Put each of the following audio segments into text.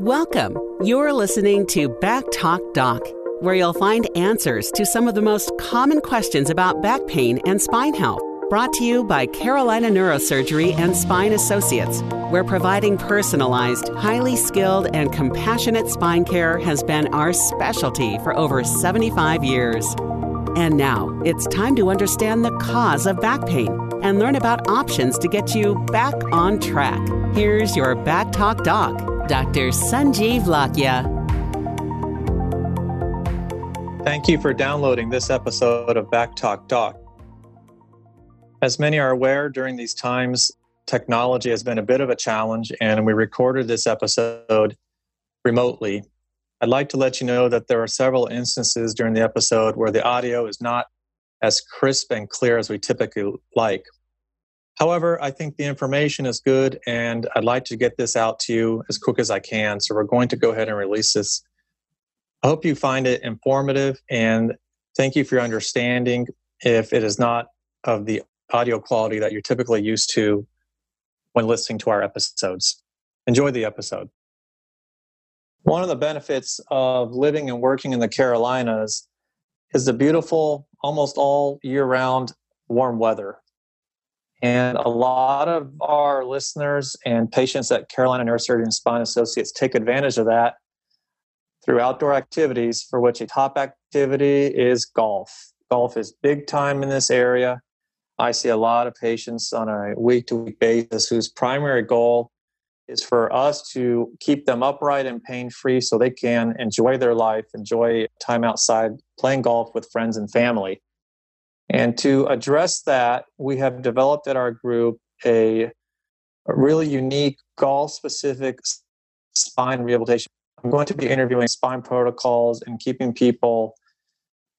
Welcome. You're listening to Back Talk Doc, where you'll find answers to some of the most common questions about back pain and spine health. Brought to you by Carolina Neurosurgery and Spine Associates, where providing personalized, highly skilled, and compassionate spine care has been our specialty for over 75 years. And now it's time to understand the cause of back pain and learn about options to get you back on track. Here's your Back Talk Doc. Dr. Sanjeev Lakhia. Thank you for downloading this episode of Back Talk Doc. As many are aware, during these times, technology has been a bit of a challenge, and we recorded this episode remotely. I'd like to let you know that there are several instances during the episode where the audio is not as crisp and clear as we typically like. However, I think the information is good and I'd like to get this out to you as quick as I can. So we're going to go ahead and release this. I hope you find it informative and thank you for your understanding if it is not of the audio quality that you're typically used to when listening to our episodes. Enjoy the episode. One of the benefits of living and working in the Carolinas is the beautiful, almost all year round warm weather. And a lot of our listeners and patients at Carolina Neurosurgery and Spine Associates take advantage of that through outdoor activities, for which a top activity is golf. Golf is big time in this area. I see a lot of patients on a week to week basis whose primary goal is for us to keep them upright and pain free so they can enjoy their life, enjoy time outside playing golf with friends and family. And to address that, we have developed at our group a, a really unique golf specific spine rehabilitation. I'm going to be interviewing spine protocols and keeping people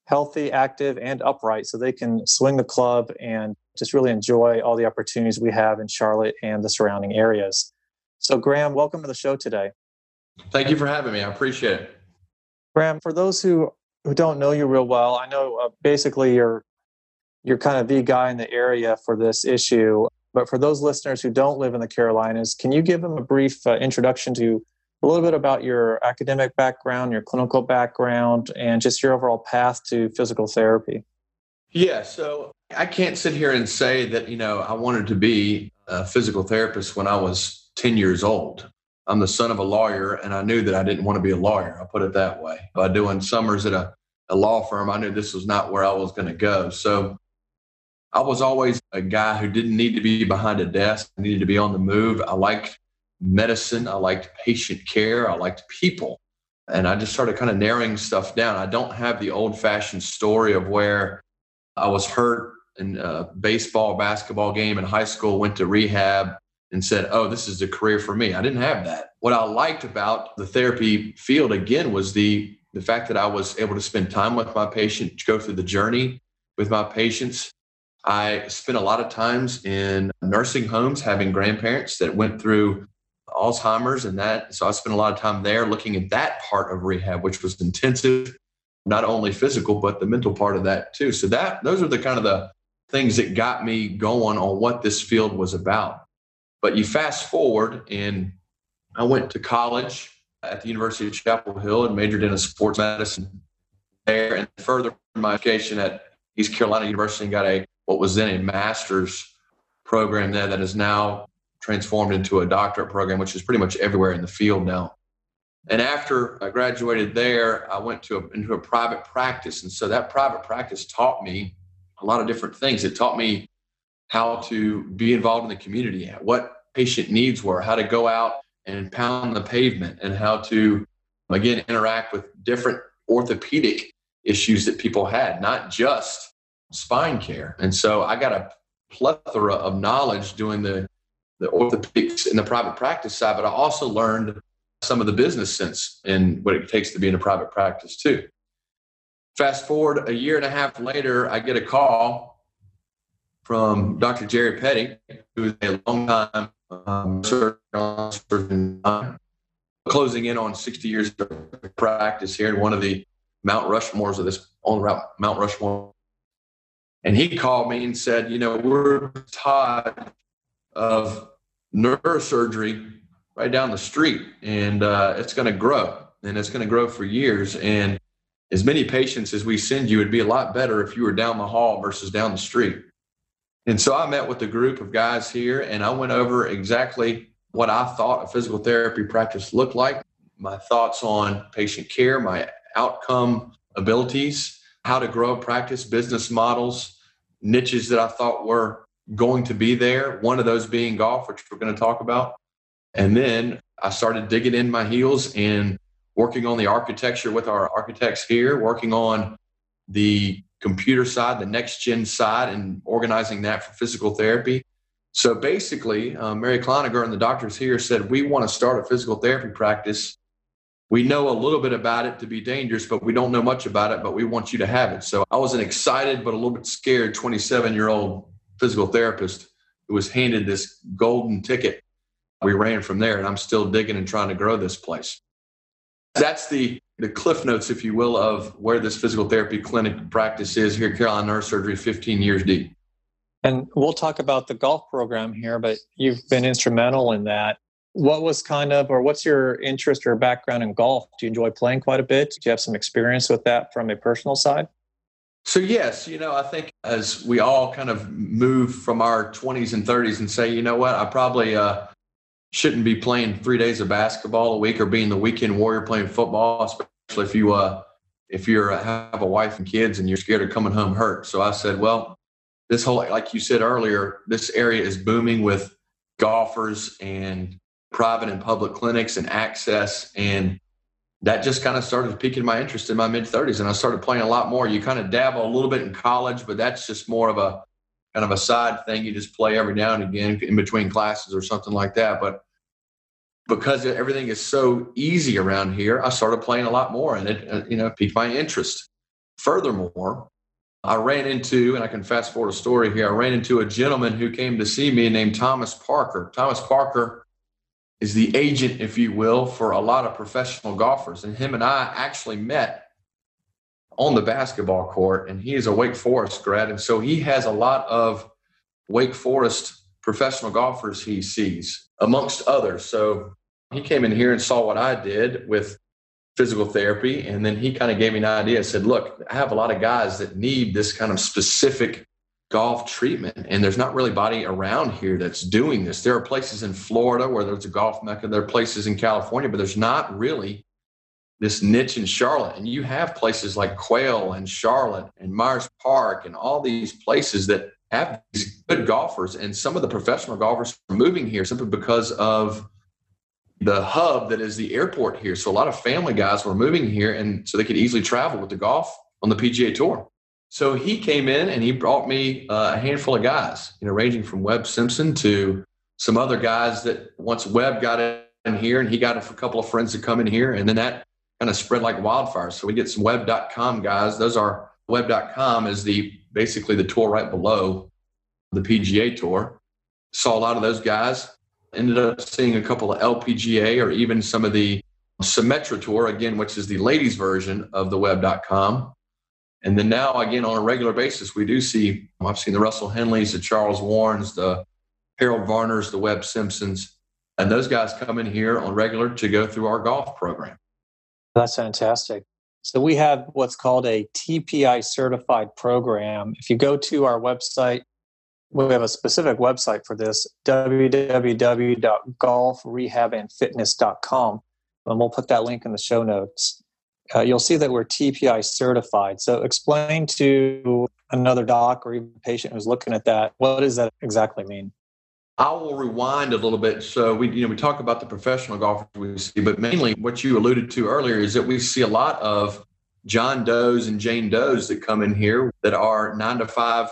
healthy, active, and upright so they can swing the club and just really enjoy all the opportunities we have in Charlotte and the surrounding areas. So, Graham, welcome to the show today. Thank you for having me. I appreciate it. Graham, for those who, who don't know you real well, I know uh, basically you're you're kind of the guy in the area for this issue. But for those listeners who don't live in the Carolinas, can you give them a brief uh, introduction to a little bit about your academic background, your clinical background, and just your overall path to physical therapy? Yeah, so I can't sit here and say that, you know, I wanted to be a physical therapist when I was 10 years old. I'm the son of a lawyer, and I knew that I didn't want to be a lawyer. I'll put it that way. By doing summers at a, a law firm, I knew this was not where I was going to go. So I was always a guy who didn't need to be behind a desk, I needed to be on the move. I liked medicine, I liked patient care, I liked people. And I just started kind of narrowing stuff down. I don't have the old fashioned story of where I was hurt in a baseball, basketball game in high school, went to rehab and said, Oh, this is a career for me. I didn't have that. What I liked about the therapy field again was the the fact that I was able to spend time with my patient, go through the journey with my patients, I spent a lot of times in nursing homes having grandparents that went through Alzheimer's and that. So I spent a lot of time there looking at that part of rehab, which was intensive, not only physical, but the mental part of that too. So that those are the kind of the things that got me going on what this field was about. But you fast forward and I went to college at the University of Chapel Hill and majored in sports medicine there and further my education at East Carolina University and got a what was then a master's program there that is now transformed into a doctorate program, which is pretty much everywhere in the field now. And after I graduated there, I went to a, into a private practice. And so that private practice taught me a lot of different things. It taught me how to be involved in the community, what patient needs were, how to go out and pound the pavement, and how to, again, interact with different orthopedic issues that people had, not just spine care. And so I got a plethora of knowledge doing the, the orthopedics in the private practice side, but I also learned some of the business sense and what it takes to be in a private practice too. Fast forward a year and a half later, I get a call from Dr. Jerry Petty, who is a long time um, surgeon, closing in on 60 years of practice here in one of the Mount Rushmores of this on Mount Rushmore and he called me and said, you know, we're tired of neurosurgery right down the street, and uh, it's going to grow, and it's going to grow for years. And as many patients as we send you, it'd be a lot better if you were down the hall versus down the street. And so I met with a group of guys here, and I went over exactly what I thought a physical therapy practice looked like, my thoughts on patient care, my outcome abilities, how to grow a practice, business models, niches that I thought were going to be there. One of those being golf, which we're going to talk about. And then I started digging in my heels and working on the architecture with our architects here, working on the computer side, the next gen side, and organizing that for physical therapy. So basically, uh, Mary Kleiniger and the doctors here said, We want to start a physical therapy practice. We know a little bit about it to be dangerous, but we don't know much about it, but we want you to have it. So I was an excited but a little bit scared 27 year old physical therapist who was handed this golden ticket. We ran from there, and I'm still digging and trying to grow this place. That's the the cliff notes, if you will, of where this physical therapy clinic practice is here at Carolina Neurosurgery, 15 years deep. And we'll talk about the golf program here, but you've been instrumental in that. What was kind of, or what's your interest or background in golf? Do you enjoy playing quite a bit? Do you have some experience with that from a personal side? So, yes, you know, I think as we all kind of move from our 20s and 30s and say, you know what, I probably uh, shouldn't be playing three days of basketball a week or being the weekend warrior playing football, especially if you uh, if you're uh, have a wife and kids and you're scared of coming home hurt. So I said, well, this whole like you said earlier, this area is booming with golfers and private and public clinics and access and that just kind of started piquing my interest in my mid 30s and i started playing a lot more you kind of dabble a little bit in college but that's just more of a kind of a side thing. You just play every now and again in between classes or something like that. But because everything is so easy around here i started playing a lot more and it uh, you know piqued my interest. Furthermore i ran into and i can fast forward a story here i ran into a gentleman who came to see me named thomas parker. Thomas parker is the agent, if you will, for a lot of professional golfers. And him and I actually met on the basketball court, and he is a Wake Forest grad. And so he has a lot of Wake Forest professional golfers he sees, amongst others. So he came in here and saw what I did with physical therapy. And then he kind of gave me an idea. said, Look, I have a lot of guys that need this kind of specific golf treatment and there's not really body around here that's doing this there are places in florida where there's a golf mecca there are places in california but there's not really this niche in charlotte. And you have places like quail and charlotte and myers park and all these places that have these good golfers. And some of the professional golfers are moving here simply because of the hub that is the airport here. So a lot of family guys were moving here and so they could easily travel with the golf on the pga tour. So he came in and he brought me uh, a handful of guys, you know, ranging from Webb Simpson to some other guys that once Webb got in here and he got a couple of friends to come in here. And then that kind of spread like wildfire. So we get some Web.com guys. Those are Web.com is the basically the tour right below the PGA tour. Saw a lot of those guys. Ended up seeing a couple of LPGA or even some of the Symetra tour again, which is the ladies version of the Web.com. And then now, again, on a regular basis, we do see, I've seen the Russell Henleys, the Charles Warrens, the Harold Varners, the Webb Simpsons, and those guys come in here on regular to go through our golf program. That's fantastic. So we have what's called a TPI certified program. If you go to our website, we have a specific website for this www.golfrehabandfitness.com. And we'll put that link in the show notes uh, you'll see that we're TPI certified. So explain to another doc or even patient who's looking at that, what does that exactly mean? I will rewind a little bit. So we, you know, we talk about the professional golfers we see, but mainly what you alluded to earlier is that we see a lot of John Does and Jane Does that come in here that are nine to five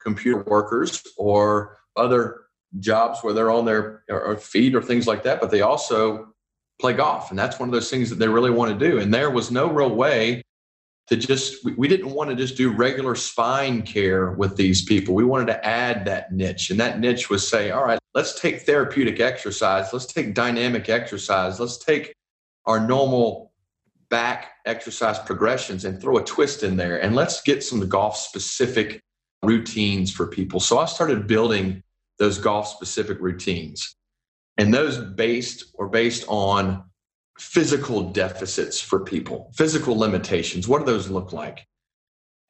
computer workers or other jobs where they're on their or feet or things like that, but they also play golf. And that's one of those things that they really want to do. And there was no real way to just, we, didn't want to just do regular spine care with these people. We wanted to add that niche. And that niche was say, all right, let's take therapeutic exercise. Let's take dynamic exercise. Let's take our normal back exercise progressions and throw a twist in there. And let's get some golf specific routines for people. So I started building those golf specific routines. And those based or based on physical deficits for people, physical limitations. What do those look like?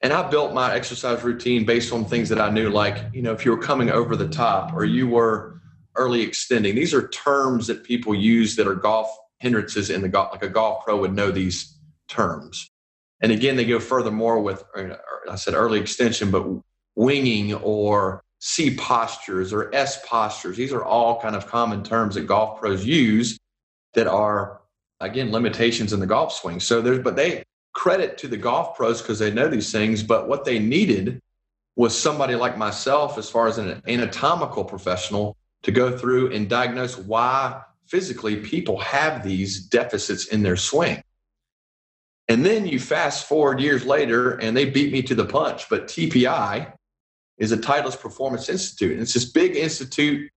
And I built my exercise routine based on things that I knew, like, you know, if you were coming over the top or you were early extending. These are terms that people use that are golf hindrances in the golf, like a golf pro would know these terms. And again, they go furthermore with, I said early extension, but winging or C postures or S postures. These are all kind of common terms that golf pros use that are, again, limitations in the golf swing. So there's, but they credit to the golf pros because they know these things. But what they needed was somebody like myself, as far as an anatomical professional, to go through and diagnose why physically people have these deficits in their swing. And then you fast forward years later and they beat me to the punch. But TPI is a Titleist Performance Institute. And it's this big institute,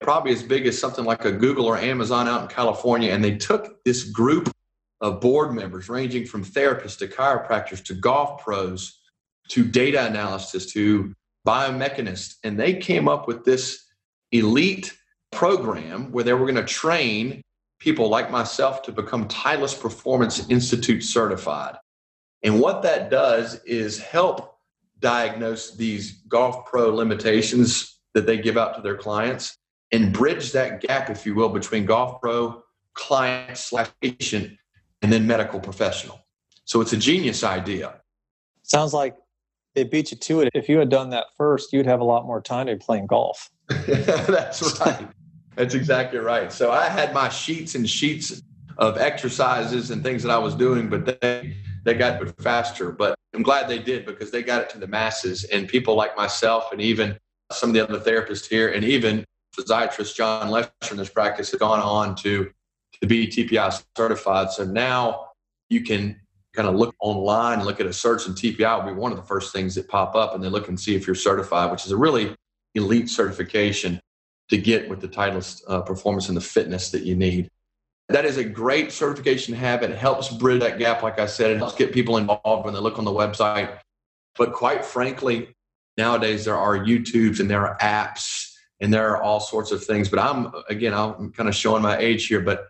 probably as big as something like a Google or Amazon out in California. And they took this group of board members, ranging from therapists to chiropractors to golf pros to data analysis to biomechanists. And they came up with this elite program where they were going to train people like myself to become Titleist Performance Institute certified. And what that does is help diagnose these golf pro limitations that they give out to their clients and bridge that gap, if you will, between golf pro, client slash patient, and then medical professional. So it's a genius idea. Sounds like they beat you to it. If you had done that first, you'd have a lot more time to be playing golf. That's right. That's exactly right. So I had my sheets and sheets of exercises and things that I was doing, but they they got it faster. But I'm glad they did because they got it to the masses and people like myself and even some of the other therapists here and even physiatrist John Lesher in this practice have gone on to to be TPI certified. So now you can kind of look online, look at a search and TPI will be one of the first things that pop up and they look and see if you're certified, which is a really elite certification to get with the Titleist uh, performance and the fitness that you need. That is a great certification to have. It helps bridge that gap, like I said. It helps get people involved when they look on the website. But quite frankly, nowadays there are YouTubes and there are apps and there are all sorts of things. But I'm, again, I'm kind of showing my age here, but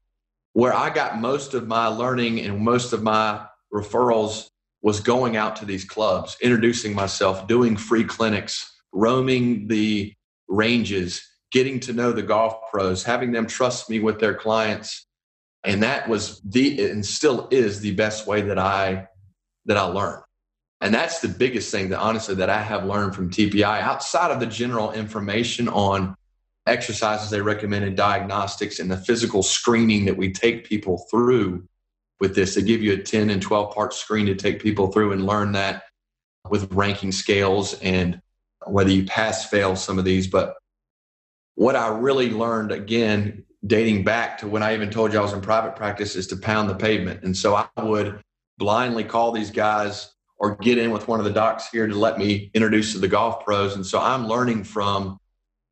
where I got most of my learning and most of my referrals was going out to these clubs, introducing myself, doing free clinics, roaming the ranges, getting to know the golf pros, having them trust me with their clients. And that was the and still is the best way that I that I learn. And that's the biggest thing that honestly that I have learned from TPI outside of the general information on exercises they recommend in diagnostics and the physical screening that we take people through with this. They give you a 10 and 12 part screen to take people through and learn that with ranking scales and whether you pass fail some of these. But what I really learned again, dating back to when I even told you I was in private practice, is to pound the pavement. And so I would blindly call these guys or get in with one of the docs here to let me introduce to the golf pros. And so I'm learning from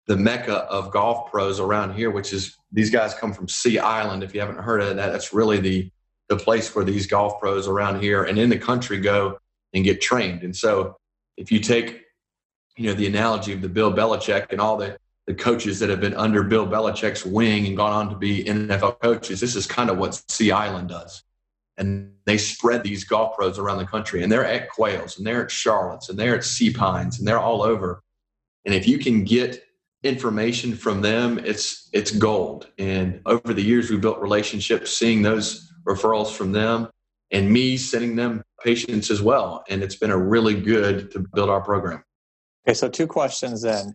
the mecca of golf pros around here, which is these guys come from Sea Island. If you haven't heard of that, that's really the the place where these golf pros around here and in the country go and get trained. And so if you take you know, the analogy of the Bill Belichick and all the, the coaches that have been under Bill Belichick's wing and gone on to be NFL coaches. This is kind of what Sea Island does. And they spread these golf pros around the country. And they're at Quails and they're at Charlotte's and they're at Sea Pines and they're all over. And if you can get information from them, it's it's gold. And over the years we built relationships, seeing those referrals from them and me sending them patients as well. And it's been a really good to build our program. Okay, so two questions then.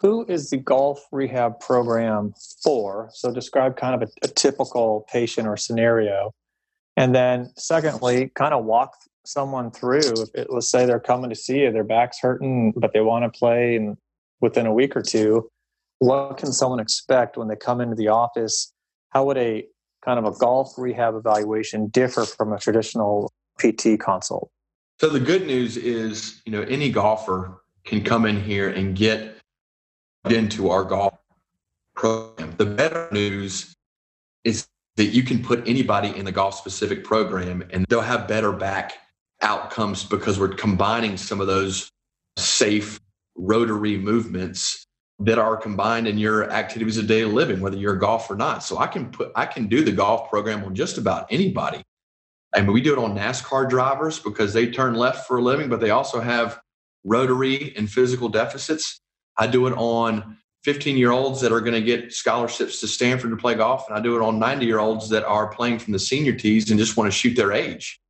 Who is the golf rehab program for? So describe kind of a, a typical patient or scenario. And then secondly, kind of walk someone through. If it, let's say they're coming to see you, their back's hurting, but they want to play in, within a week or two. What can someone expect when they come into the office? How would a kind of a golf rehab evaluation differ from a traditional PT consult? So the good news is, you know, any golfer can come in here and get into our golf program. The better news is that you can put anybody in the golf specific program and they'll have better back outcomes because we're combining some of those safe rotary movements that are combined in your activities of daily living, whether you're a golf or not. So I can put I can do the golf program on just about anybody. I mean, we do it on NASCAR drivers because they turn left for a living, but they also have rotary and physical deficits. I do it on 15 year olds that are going to get scholarships to Stanford to play golf. And I do it on 90 year olds that are playing from the senior tees and just want to shoot their age.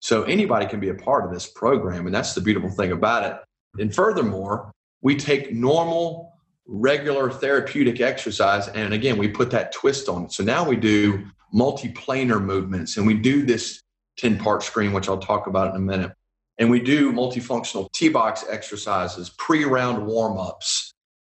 So anybody can be a part of this program. And that's the beautiful thing about it. And furthermore, we take normal, regular therapeutic exercise. And again, we put that twist on it. So now we do multiplanar movements and we do this 10 part screen, which I'll talk about in a minute. And we do multifunctional tee box exercises, pre round warm ups.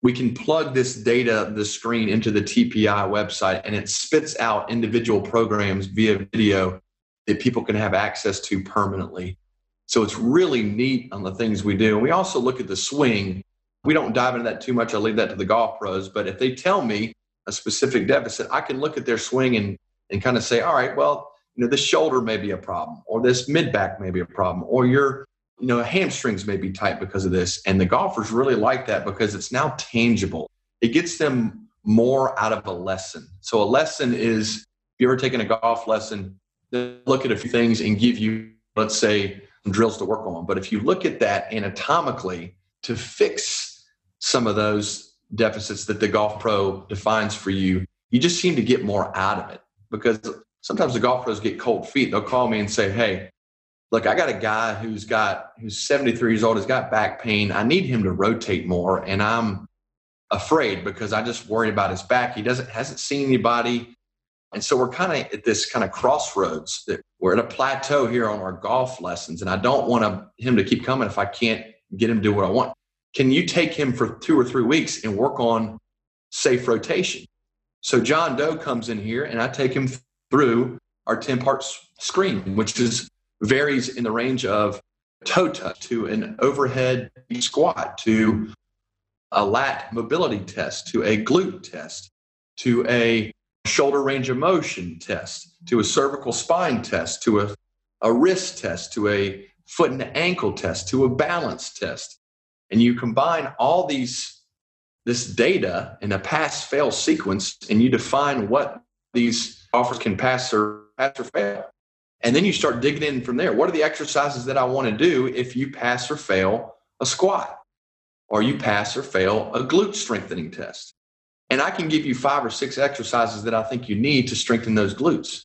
We can plug this data, the screen, into the TPI website, and it spits out individual programs via video that people can have access to permanently. So it's really neat on the things we do. And we also look at the swing. We don't dive into that too much. I leave that to the golf pros. But if they tell me a specific deficit, I can look at their swing and, and kind of say, all right, well, you know, this shoulder may be a problem, or this mid back may be a problem, or your, you know, hamstrings may be tight because of this. And the golfers really like that because it's now tangible. It gets them more out of a lesson. So a lesson is if you ever taken a golf lesson, they look at a few things and give you, let's say, drills to work on. But if you look at that anatomically to fix some of those deficits that the golf pro defines for you, you just seem to get more out of it because sometimes the golf pros get cold feet. They'll call me and say, Hey, look, I got a guy who's got, who's 73 years old, has got back pain. I need him to rotate more. And I'm afraid because I just worry about his back. He doesn't, hasn't seen anybody. And so we're kind of at this kind of crossroads that we're at a plateau here on our golf lessons. And I don't want him to keep coming if I can't get him to do what I want. Can you take him for two or three weeks and work on safe rotation? So John Doe comes in here and I take him through our 10 parts screen, which is varies in the range of toe touch to an overhead squat to a lat mobility test to a glute test to a shoulder range of motion test to a cervical spine test to a, a wrist test to a foot and ankle test to a balance test and you combine all these this data in a pass fail sequence and you define what these offers can pass or pass or fail. And then you start digging in from there. What are the exercises that I want to do if you pass or fail a squat or you pass or fail a glute strengthening test? And I can give you five or six exercises that I think you need to strengthen those glutes.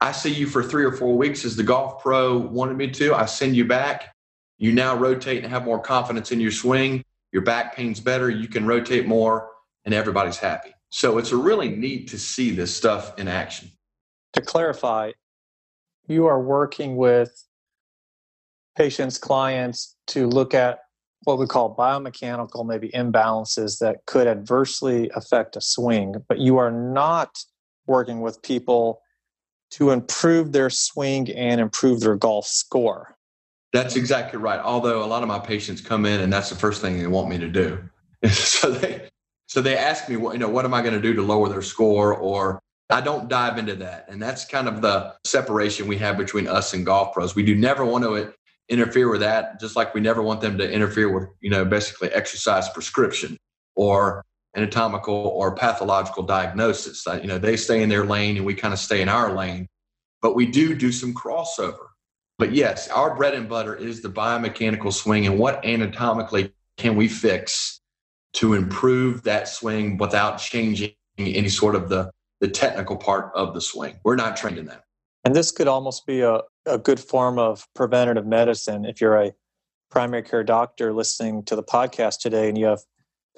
I see you for three or four weeks as the golf pro wanted me to. I send you back. You now rotate and have more confidence in your swing. Your back pain's better. You can rotate more, and everybody's happy. So it's really neat to see this stuff in action. To clarify, you are working with patients, clients to look at what we call biomechanical, maybe imbalances that could adversely affect a swing, but you are not working with people to improve their swing and improve their golf score. That's exactly right. Although a lot of my patients come in and that's the first thing they want me to do. so they so they ask me, what you know, what am I going to do to lower their score? Or I don't dive into that. And that's kind of the separation we have between us and golf pros. We do never want to interfere with that, just like we never want them to interfere with, you know, basically exercise prescription or anatomical or pathological diagnosis. You know, they stay in their lane and we kind of stay in our lane. But we do do some crossover. But yes, our bread and butter is the biomechanical swing and what anatomically can we fix to improve that swing without changing any sort of the, the technical part of the swing. We're not trained in that. And this could almost be a, a good form of preventative medicine if you're a primary care doctor listening to the podcast today and you have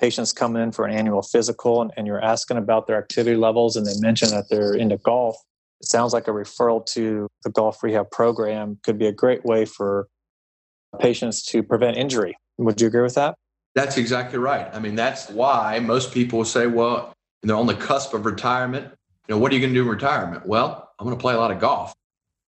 patients coming in for an annual physical and, and you're asking about their activity levels and they mention that they're into golf. It sounds like a referral to the golf rehab program could be a great way for patients to prevent injury. Would you agree with that? That's exactly right. I mean, that's why most people say, well, they're on the cusp of retirement. You know, what are you going to do in retirement? Well, I'm going to play a lot of golf.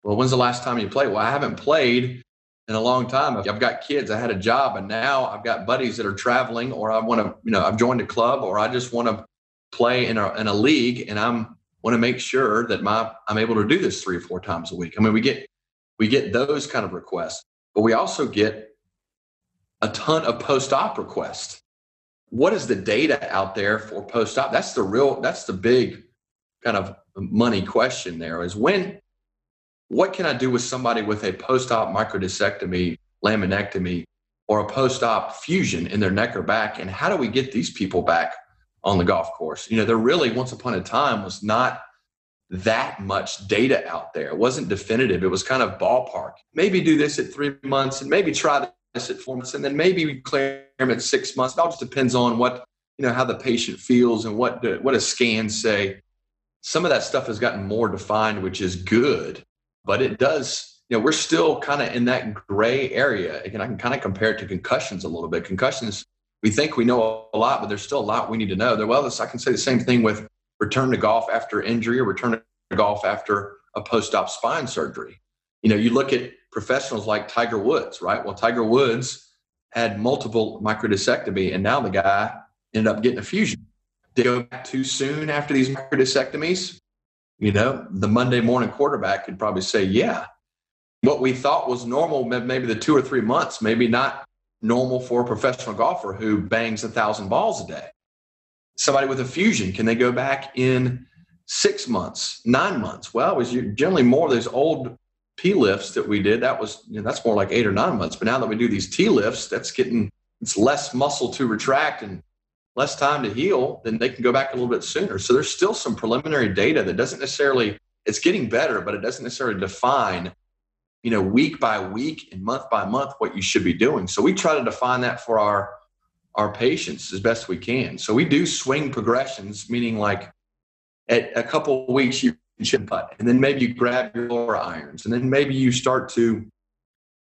Well, when's the last time you played? Well, I haven't played in a long time. I've got kids. I had a job, and now I've got buddies that are traveling, or I want to, you know, I've joined a club, or I just want to play in a in a league, and I'm want to make sure that my I'm able to do this three or four times a week. I mean, we get we get those kind of requests, but we also get a ton of post op requests. What is the data out there for post-op? That's the real, that's the big kind of money question there is when, what can I do with somebody with a post-op microdiscectomy, laminectomy, or a post-op fusion in their neck or back? And how do we get these people back on the golf course? You know, there really once upon a time was not that much data out there. It wasn't definitive. It was kind of ballpark. Maybe do this at three months and maybe try this at four months and then maybe we clear at six months. It all just depends on what, you know, how the patient feels and what, what a scan say. Some of that stuff has gotten more defined, which is good, but it does, you know, we're still kind of in that gray area. Again, I can kind of compare it to concussions a little bit. Concussions, we think we know a lot, but there's still a lot we need to know. Well, I can say the same thing with return to golf after injury or return to golf after a post-op spine surgery. You know, you look at professionals like Tiger Woods, right? Well, Tiger Woods had multiple microdiscectomy, and now the guy ended up getting a fusion. Did go back too soon after these microdiscectomies? You know, the Monday morning quarterback could probably say, yeah. What we thought was normal, maybe the two or three months, maybe not normal for a professional golfer who bangs a thousand balls a day somebody with a fusion, can they go back in six months, nine months? Well, it was generally more of those old PLIFs that we did. That was you know, that's more like eight or nine months. But now that we do these TLIFs, that's getting it's less muscle to retract and less time to heal. Then they can go back a little bit sooner. So there's still some preliminary data that doesn't necessarily it's getting better, but it doesn't necessarily define you know week by week and month by month what you should be doing. So we try to define that for our our patients as best we can. So we do swing progressions, meaning like at a couple weeks you chip putt, and then maybe you grab your irons, and then maybe you start to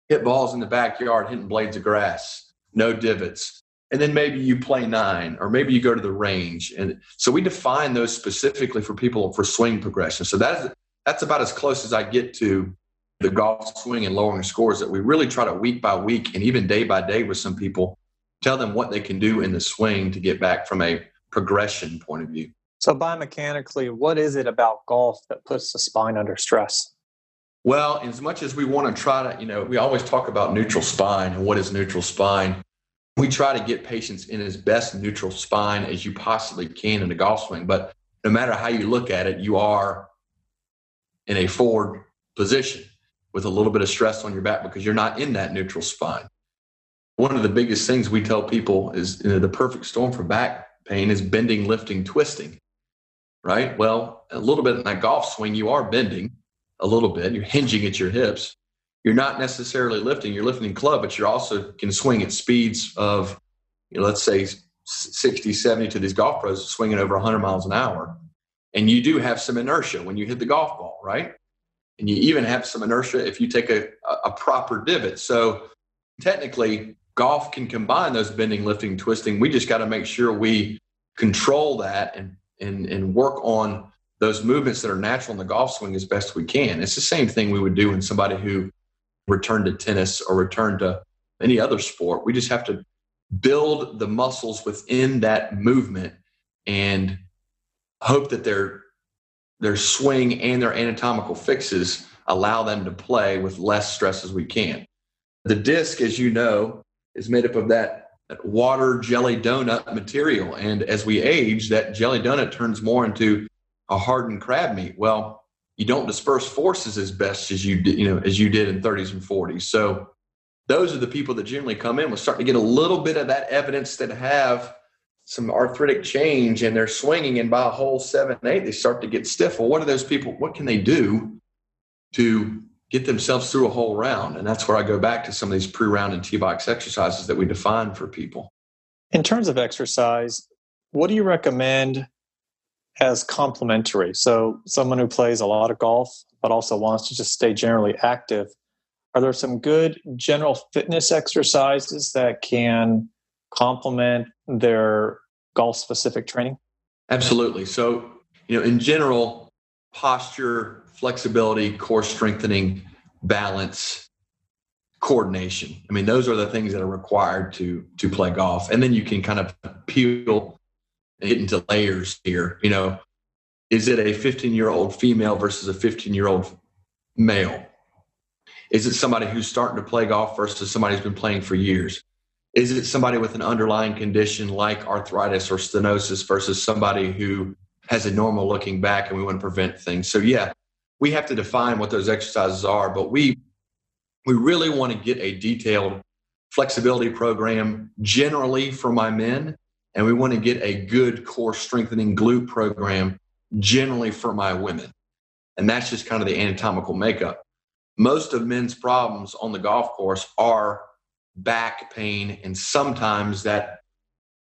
hit balls in the backyard, hitting blades of grass, no divots. And then maybe you play nine, or maybe you go to the range. And so we define those specifically for people for swing progression. So that is that's about as close as I get to the golf swing and lowering scores that we really try to week by week and even day by day with some people tell them what they can do in the swing to get back from a progression point of view. So, biomechanically, what is it about golf that puts the spine under stress? Well, as much as we want to try to, you know, we always talk about neutral spine and what is neutral spine. We try to get patients in as best neutral spine as you possibly can in a golf swing. But no matter how you look at it, you are in a forward position with a little bit of stress on your back because you're not in that neutral spine one of the biggest things we tell people is you know, the perfect storm for back pain is bending, lifting, twisting. Right? Well, a little bit in that golf swing, you are bending a little bit. You're hinging at your hips. You're not necessarily lifting. You're lifting club, but you're also can swing at speeds of, you know, let's say 60, 70 to these golf pros swinging over 100 miles an hour. And you do have some inertia when you hit the golf ball, right? And you even have some inertia if you take a, a proper divot. So technically, golf can combine those bending, lifting, twisting. We just got to make sure we control that and, and, and work on those movements that are natural in the golf swing as best we can. It's the same thing we would do in somebody who returned to tennis or returned to any other sport. We just have to build the muscles within that movement and hope that their their swing and their anatomical fixes allow them to play with less stress as we can. The disc, as you know, is made up of that, that water jelly donut material. And as we age, that jelly donut turns more into a hardened crab meat. Well, you don't disperse forces as best as you did, you know, as you did in 30s and 40s. So those are the people that generally come in. We're starting to get a little bit of that evidence that have some arthritic change and they're swinging and by a hole seven, eight, they start to get stiff. Well, what are those people? What can they do to get themselves through a whole round. And that's where I go back to some of these pre round and tee box exercises that we define for people. In terms of exercise, what do you recommend as complementary? So, someone who plays a lot of golf, but also wants to just stay generally active, are there some good general fitness exercises that can complement their golf specific training? Absolutely. So, you know, in general, posture flexibility, core strengthening, balance, coordination. I mean, those are the things that are required to to play golf. And then you can kind of peel and get into layers here. You know, is it a 15 year old female versus a 15 year old male? Is it somebody who's starting to play golf versus somebody who's been playing for years? Is it somebody with an underlying condition like arthritis or stenosis versus somebody who has a normal looking back and we want to prevent things? So, yeah, we have to define what those exercises are, but we we really want to get a detailed flexibility program generally for my men and we want to get a good core strengthening glute program generally for my women. And that's just kind of the anatomical makeup. Most of men's problems on the golf course are back pain and sometimes that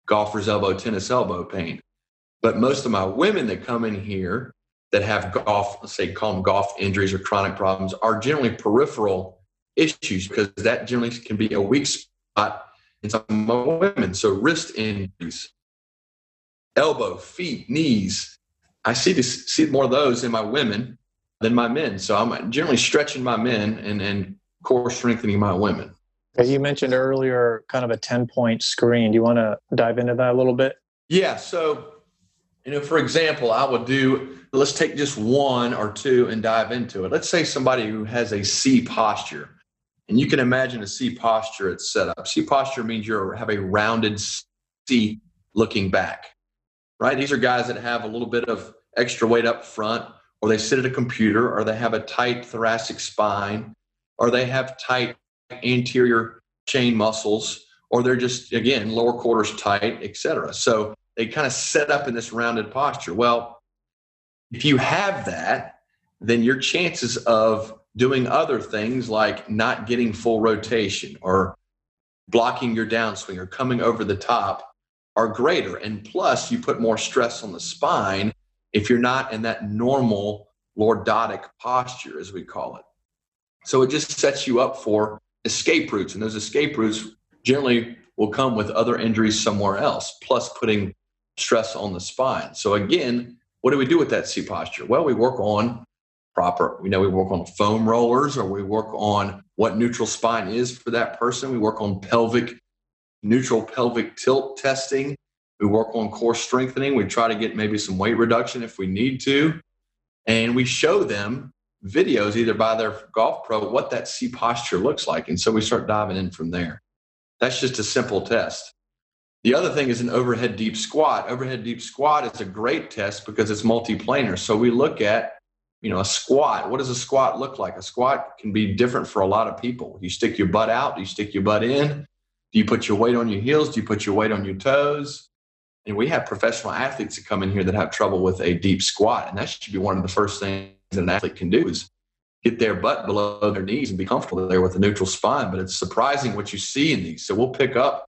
golfer's elbow, tennis elbow pain. But most of my women that come in here that have golf, let's say, call them golf injuries or chronic problems, are generally peripheral issues because that generally can be a weak spot in some women. So wrist injuries, elbow, feet, knees. I see this, see more of those in my women than my men. So I'm generally stretching my men and, and core strengthening my women. You mentioned earlier kind of a 10 point screen. Do you want to dive into that a little bit? Yeah. So, you know, for example, I would do, let's take just one or two and dive into it. Let's say somebody who has a C posture. And you can imagine a C posture it's set up. C posture means you have a rounded C looking back, right? These are guys that have a little bit of extra weight up front, or they sit at a computer, or they have a tight thoracic spine, or they have tight anterior chain muscles, or they're just, again, lower quarters tight, etc. So they kind of set up in this rounded posture. Well, if you have that, then your chances of doing other things like not getting full rotation or blocking your downswing or coming over the top are greater. And plus, you put more stress on the spine if you're not in that normal lordotic posture, as we call it. So it just sets you up for escape routes. And those escape routes generally will come with other injuries somewhere else, plus putting stress on the spine. So again, what do we do with that C posture? Well, we work on proper. We know we work on foam rollers or we work on what neutral spine is for that person. We work on pelvic, neutral pelvic tilt testing. We work on core strengthening. We try to get maybe some weight reduction if we need to. And we show them videos either by their golf pro what that C posture looks like. And so we start diving in from there. That's just a simple test. The other thing is an overhead deep squat. Overhead deep squat is a great test because it's multiplanar. So we look at you know, a squat. What does a squat look like? A squat can be different for a lot of people. You stick your butt out. Do you stick your butt in? Do you put your weight on your heels? Do you put your weight on your toes? And we have professional athletes that come in here that have trouble with a deep squat. And that should be one of the first things an athlete can do is get their butt below their knees and be comfortable there with a neutral spine. But it's surprising what you see in these. So we'll pick up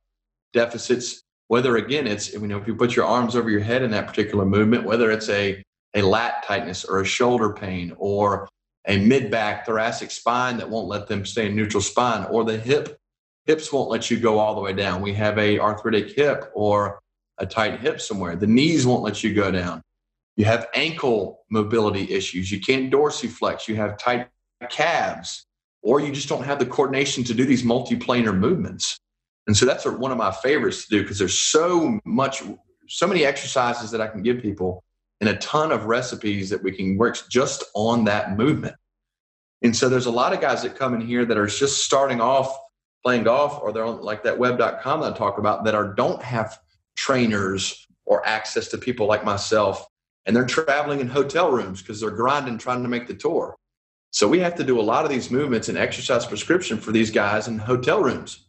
deficits, whether again, it's, you know, if you put your arms over your head in that particular movement, whether it's a a lat tightness or a shoulder pain or a mid back thoracic spine that won't let them stay in neutral spine or the hip hips won't let you go all the way down. We have a arthritic hip or a tight hip somewhere. The knees won't let you go down. You have ankle mobility issues. You can't dorsiflex. You have tight calves or you just don't have the coordination to do these multiplanar movements and so that's one of my favorites to do because there's so much so many exercises that i can give people and a ton of recipes that we can work just on that movement. And so there's a lot of guys that come in here that are just starting off playing golf or they're on like that web.com that I talk about that are don't have trainers or access to people like myself and they're traveling in hotel rooms because they're grinding trying to make the tour. So we have to do a lot of these movements and exercise prescription for these guys in hotel rooms.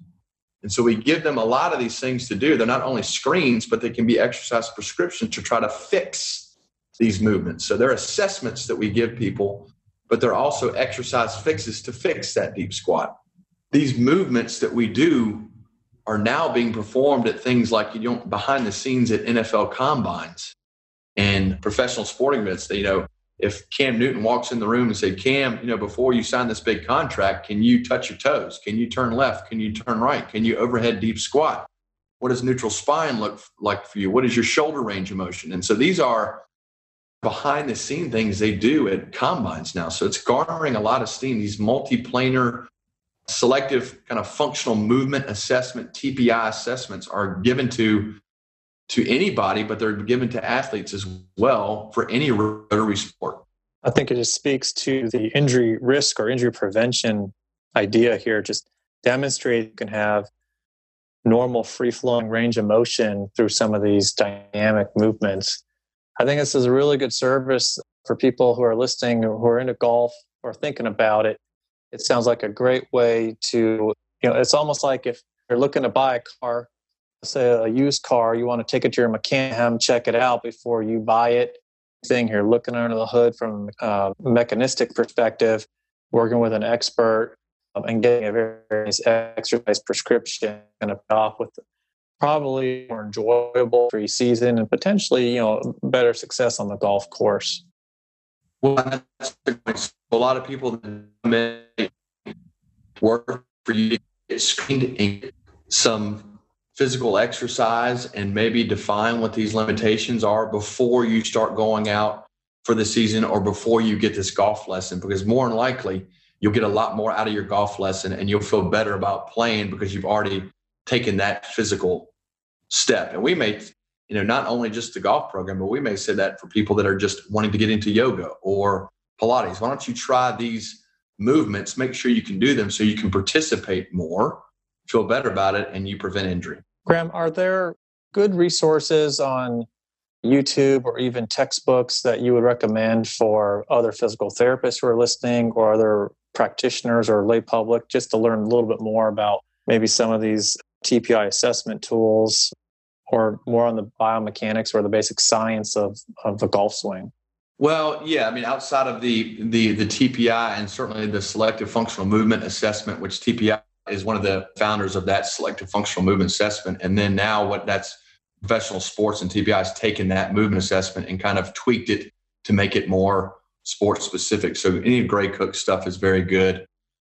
And so we give them a lot of these things to do. They're not only screens, but they can be exercise prescriptions to try to fix these movements. So they're assessments that we give people, but they're also exercise fixes to fix that deep squat. These movements that we do are now being performed at things like you know behind the scenes at NFL combines and professional sporting events. You know, if Cam Newton walks in the room and say, "Cam, you know, before you sign this big contract, can you touch your toes? Can you turn left? Can you turn right? Can you overhead deep squat? What does neutral spine look like for you? What is your shoulder range of motion?" And so these are behind the scene things they do at combines now. So it's garnering a lot of steam. These multiplanar selective kind of functional movement assessment TPI assessments are given to to anybody, but they're given to athletes as well for any rotary sport. I think it just speaks to the injury risk or injury prevention idea here. Just demonstrate you can have normal free flowing range of motion through some of these dynamic movements. I think this is a really good service for people who are listening or who are into golf or thinking about it. It sounds like a great way to, you know, it's almost like if you're looking to buy a car, say a used car, you want to take it to your mechanic, check it out before you buy it. Thing here, looking under the hood from a mechanistic perspective, working with an expert um, and getting a very nice exercise prescription and a off with probably more enjoyable free season and potentially you know better success on the golf course. Well, a lot of people work for you screened in some physical exercise and maybe define what these limitations are before you start going out for the season or before you get this golf lesson because more than likely you'll get a lot more out of your golf lesson and you'll feel better about playing because you've already taken that physical step. And we may you know not only just the golf program but we may say that for people that are just wanting to get into yoga or pilates. Why don't you try these movements? Make sure you can do them so you can participate more feel better about it and you prevent injury Graham, are there good resources on YouTube or even textbooks that you would recommend for other physical therapists who are listening or other practitioners or lay public just to learn a little bit more about maybe some of these TPI assessment tools or more on the biomechanics or the basic science of, of the golf swing? Well, yeah, I mean, outside of the the the TPI and certainly the selective functional movement assessment, which TPI is one of the founders of that selective functional movement assessment. And then now what that's professional sports and TPI has taken that movement assessment and kind of tweaked it to make it more sports specific. So any of Gray Cook stuff is very good.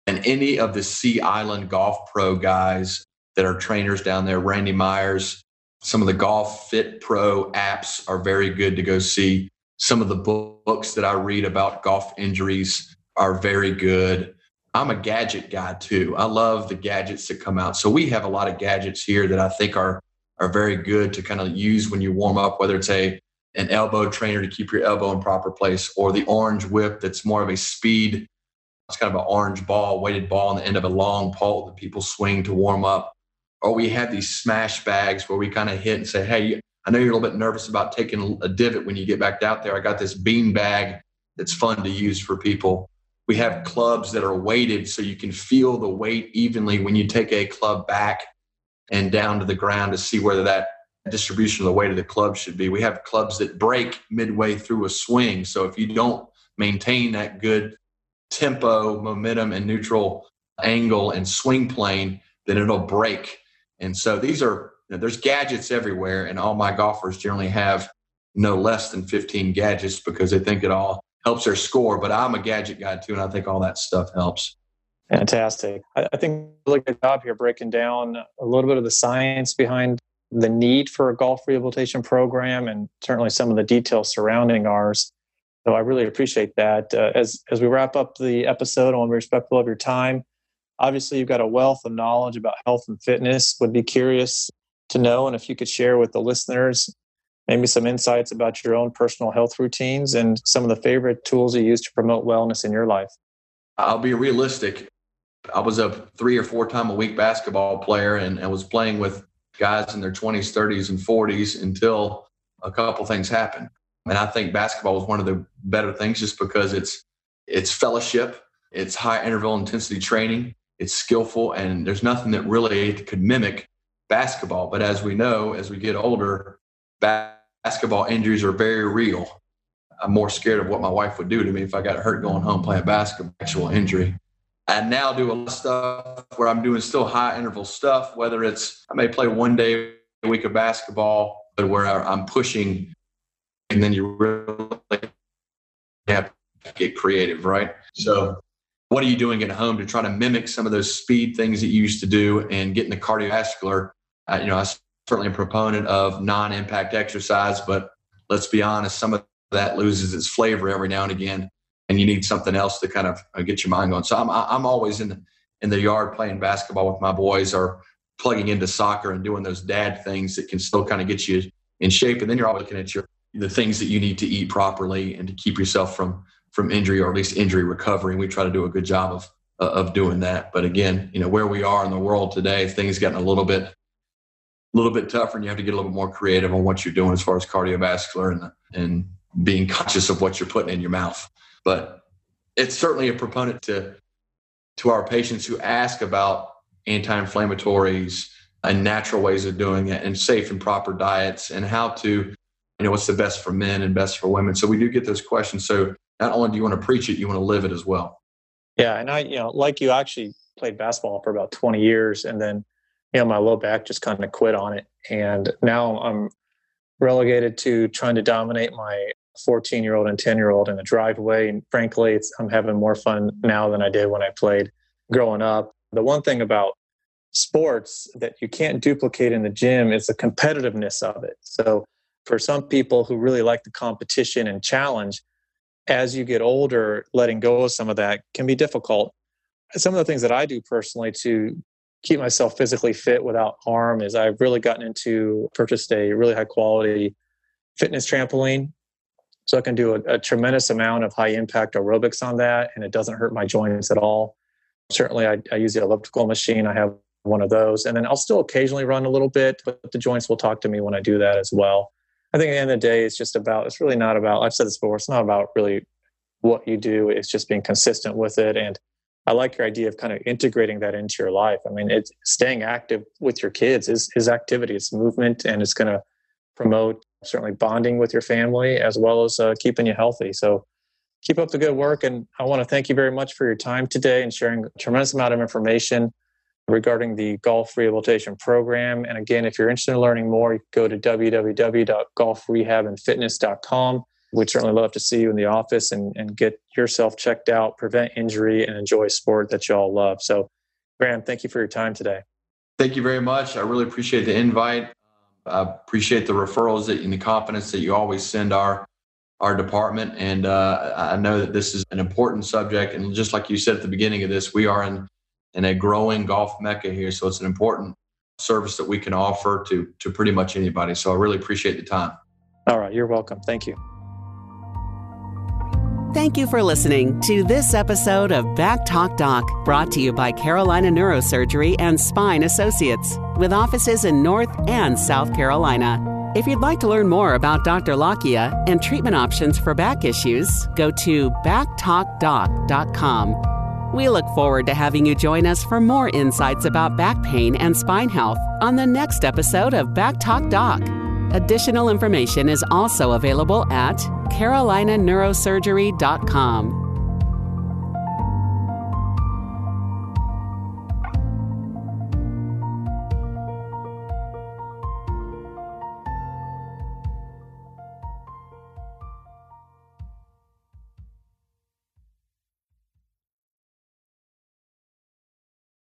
And any of the Sea Island Golf Pro guys that are trainers down there, Randy Myers, some of the Golf Fit Pro apps are very good to go see. Some of the books that I read about golf injuries are very good. I'm a gadget guy too. I love the gadgets that come out. So we have a lot of gadgets here that I think are are very good to kind of use when you warm up, whether it's a an elbow trainer to keep your elbow in proper place, or the orange whip that's more of a speed. It's kind of an orange ball, weighted ball on the end of a long pole that people swing to warm up. Or we have these smash bags where we kind of hit and say, "Hey, I know you're a little bit nervous about taking a divot when you get back out there. I got this bean bag that's fun to use for people." We have clubs that are weighted so you can feel the weight evenly when you take a club back and down to the ground to see whether that distribution of the weight of the club should be. We have clubs that break midway through a swing. So if you don't maintain that good tempo, momentum, and neutral angle and swing plane, then it'll break. And so these are, you know, there's gadgets everywhere, and all my golfers generally have no less than 15 gadgets because they think it all helps their score. But I'm a gadget guy too, and I think all that stuff helps. Fantastic. I, think really good job here breaking down a little bit of the science behind the need for a golf rehabilitation program and certainly some of the details surrounding ours. So I really appreciate that. Uh, as as we wrap up the episode, I want to be respectful of your time. Obviously, you've got a wealth of knowledge about health and fitness. Would be curious to know, and if you could share with the listeners maybe some insights about your own personal health routines and some of the favorite tools you use to promote wellness in your life. I'll be realistic. I was a three or four time a week basketball player and, and was playing with guys in their 20s, 30s, and 40s until a couple things happened. And I think basketball was one of the better things just because it's it's fellowship, it's high interval intensity training, it's skillful, and there's nothing that really could mimic basketball. But as we know, as we get older, basketball injuries are very real. I'm more scared of what my wife would do to me if I got hurt going home playing basketball, actual injury. I now do a lot of stuff where I'm doing still high interval stuff, whether it's I may play one day a week of basketball, but where I'm pushing, and then you really have to get creative, right? So, what are you doing at home to try to mimic some of those speed things that you used to do and getting the cardiovascular? Uh, you know, I certainly a proponent of non-impact exercise, but let's be honest, some of that loses its flavor every now and again and you need something else to kind of uh, get your mind going. So I'm I'm always in the, in the yard playing basketball with my boys or plugging into soccer and doing those dad things that can still kind of get you in shape. And then you're always looking at your the things that you need to eat properly and to keep yourself from from injury or at least injury recovery. And we try to do a good job of uh, of doing that. But again, you know where we are in the world today, things getting a little bit little bit tougher and you have to get a little bit more creative on what you're doing as far as cardiovascular and, and being conscious of what you're putting in your mouth. But it's certainly a proponent to, to our patients who ask about anti-inflammatories and natural ways of doing it and safe and proper diets and how to, you know, what's the best for men and best for women. So we do get those questions. So not only do you want to preach it, you want to live it as well. Yeah. And I, you know, like you actually played basketball for about 20 years and then, you know, my low back just kind of quit on it. And now I'm relegated to trying to dominate my 14 year old and 10 year old in the driveway. And frankly, I'm having more fun now than I did when I played growing up. The one thing about sports that you can't duplicate in the gym is the competitiveness of it. So, for some people who really like the competition and challenge, as you get older, letting go of some of that can be difficult. Some of the things that I do personally to keep myself physically fit without harm is I've really gotten into purchased a really high quality fitness trampoline. So I can do a, a tremendous amount of high impact aerobics on that and it doesn't hurt my joints at all. Certainly I, I use the elliptical machine. I have one of those. And then I'll still occasionally run a little bit, but the joints will talk to me when I do that as well. I think at the end of the day, it's just about, it's really not about, I've said this before, it's not about really what you do. It's just being consistent with it. And I like your idea of kind of integrating that into your life. I mean, it's staying active with your kids is, is activity, it's movement, and it's going to promote certainly bonding with your family as well as uh, keeping you healthy. So keep up the good work. And I want to thank you very much for your time today and sharing a tremendous amount of information regarding the golf rehabilitation program. And again, if you're interested in learning more, you can go to www.golfrehabandfitness.com. We'd certainly love to see you in the office and, and get yourself checked out, prevent injury, and enjoy sport that you all love. So, Graham, thank you for your time today. Thank you very much. I really appreciate the invite. I appreciate the referrals that, and the confidence that you always send our our department. And uh, I know that this is an important subject. And just like you said at the beginning of this, we are in in a growing golf mecca here. So it's an important service that we can offer to to pretty much anybody. So I really appreciate the time. All right, you're welcome. Thank you. Thank you for listening to this episode of Back Talk Doc, brought to you by Carolina Neurosurgery and Spine Associates, with offices in North and South Carolina. If you'd like to learn more about Dr. Lakhia and treatment options for back issues, go to backtalkdoc.com. We look forward to having you join us for more insights about back pain and spine health on the next episode of Back Talk Doc. Additional information is also available at carolinaneurosurgery.com.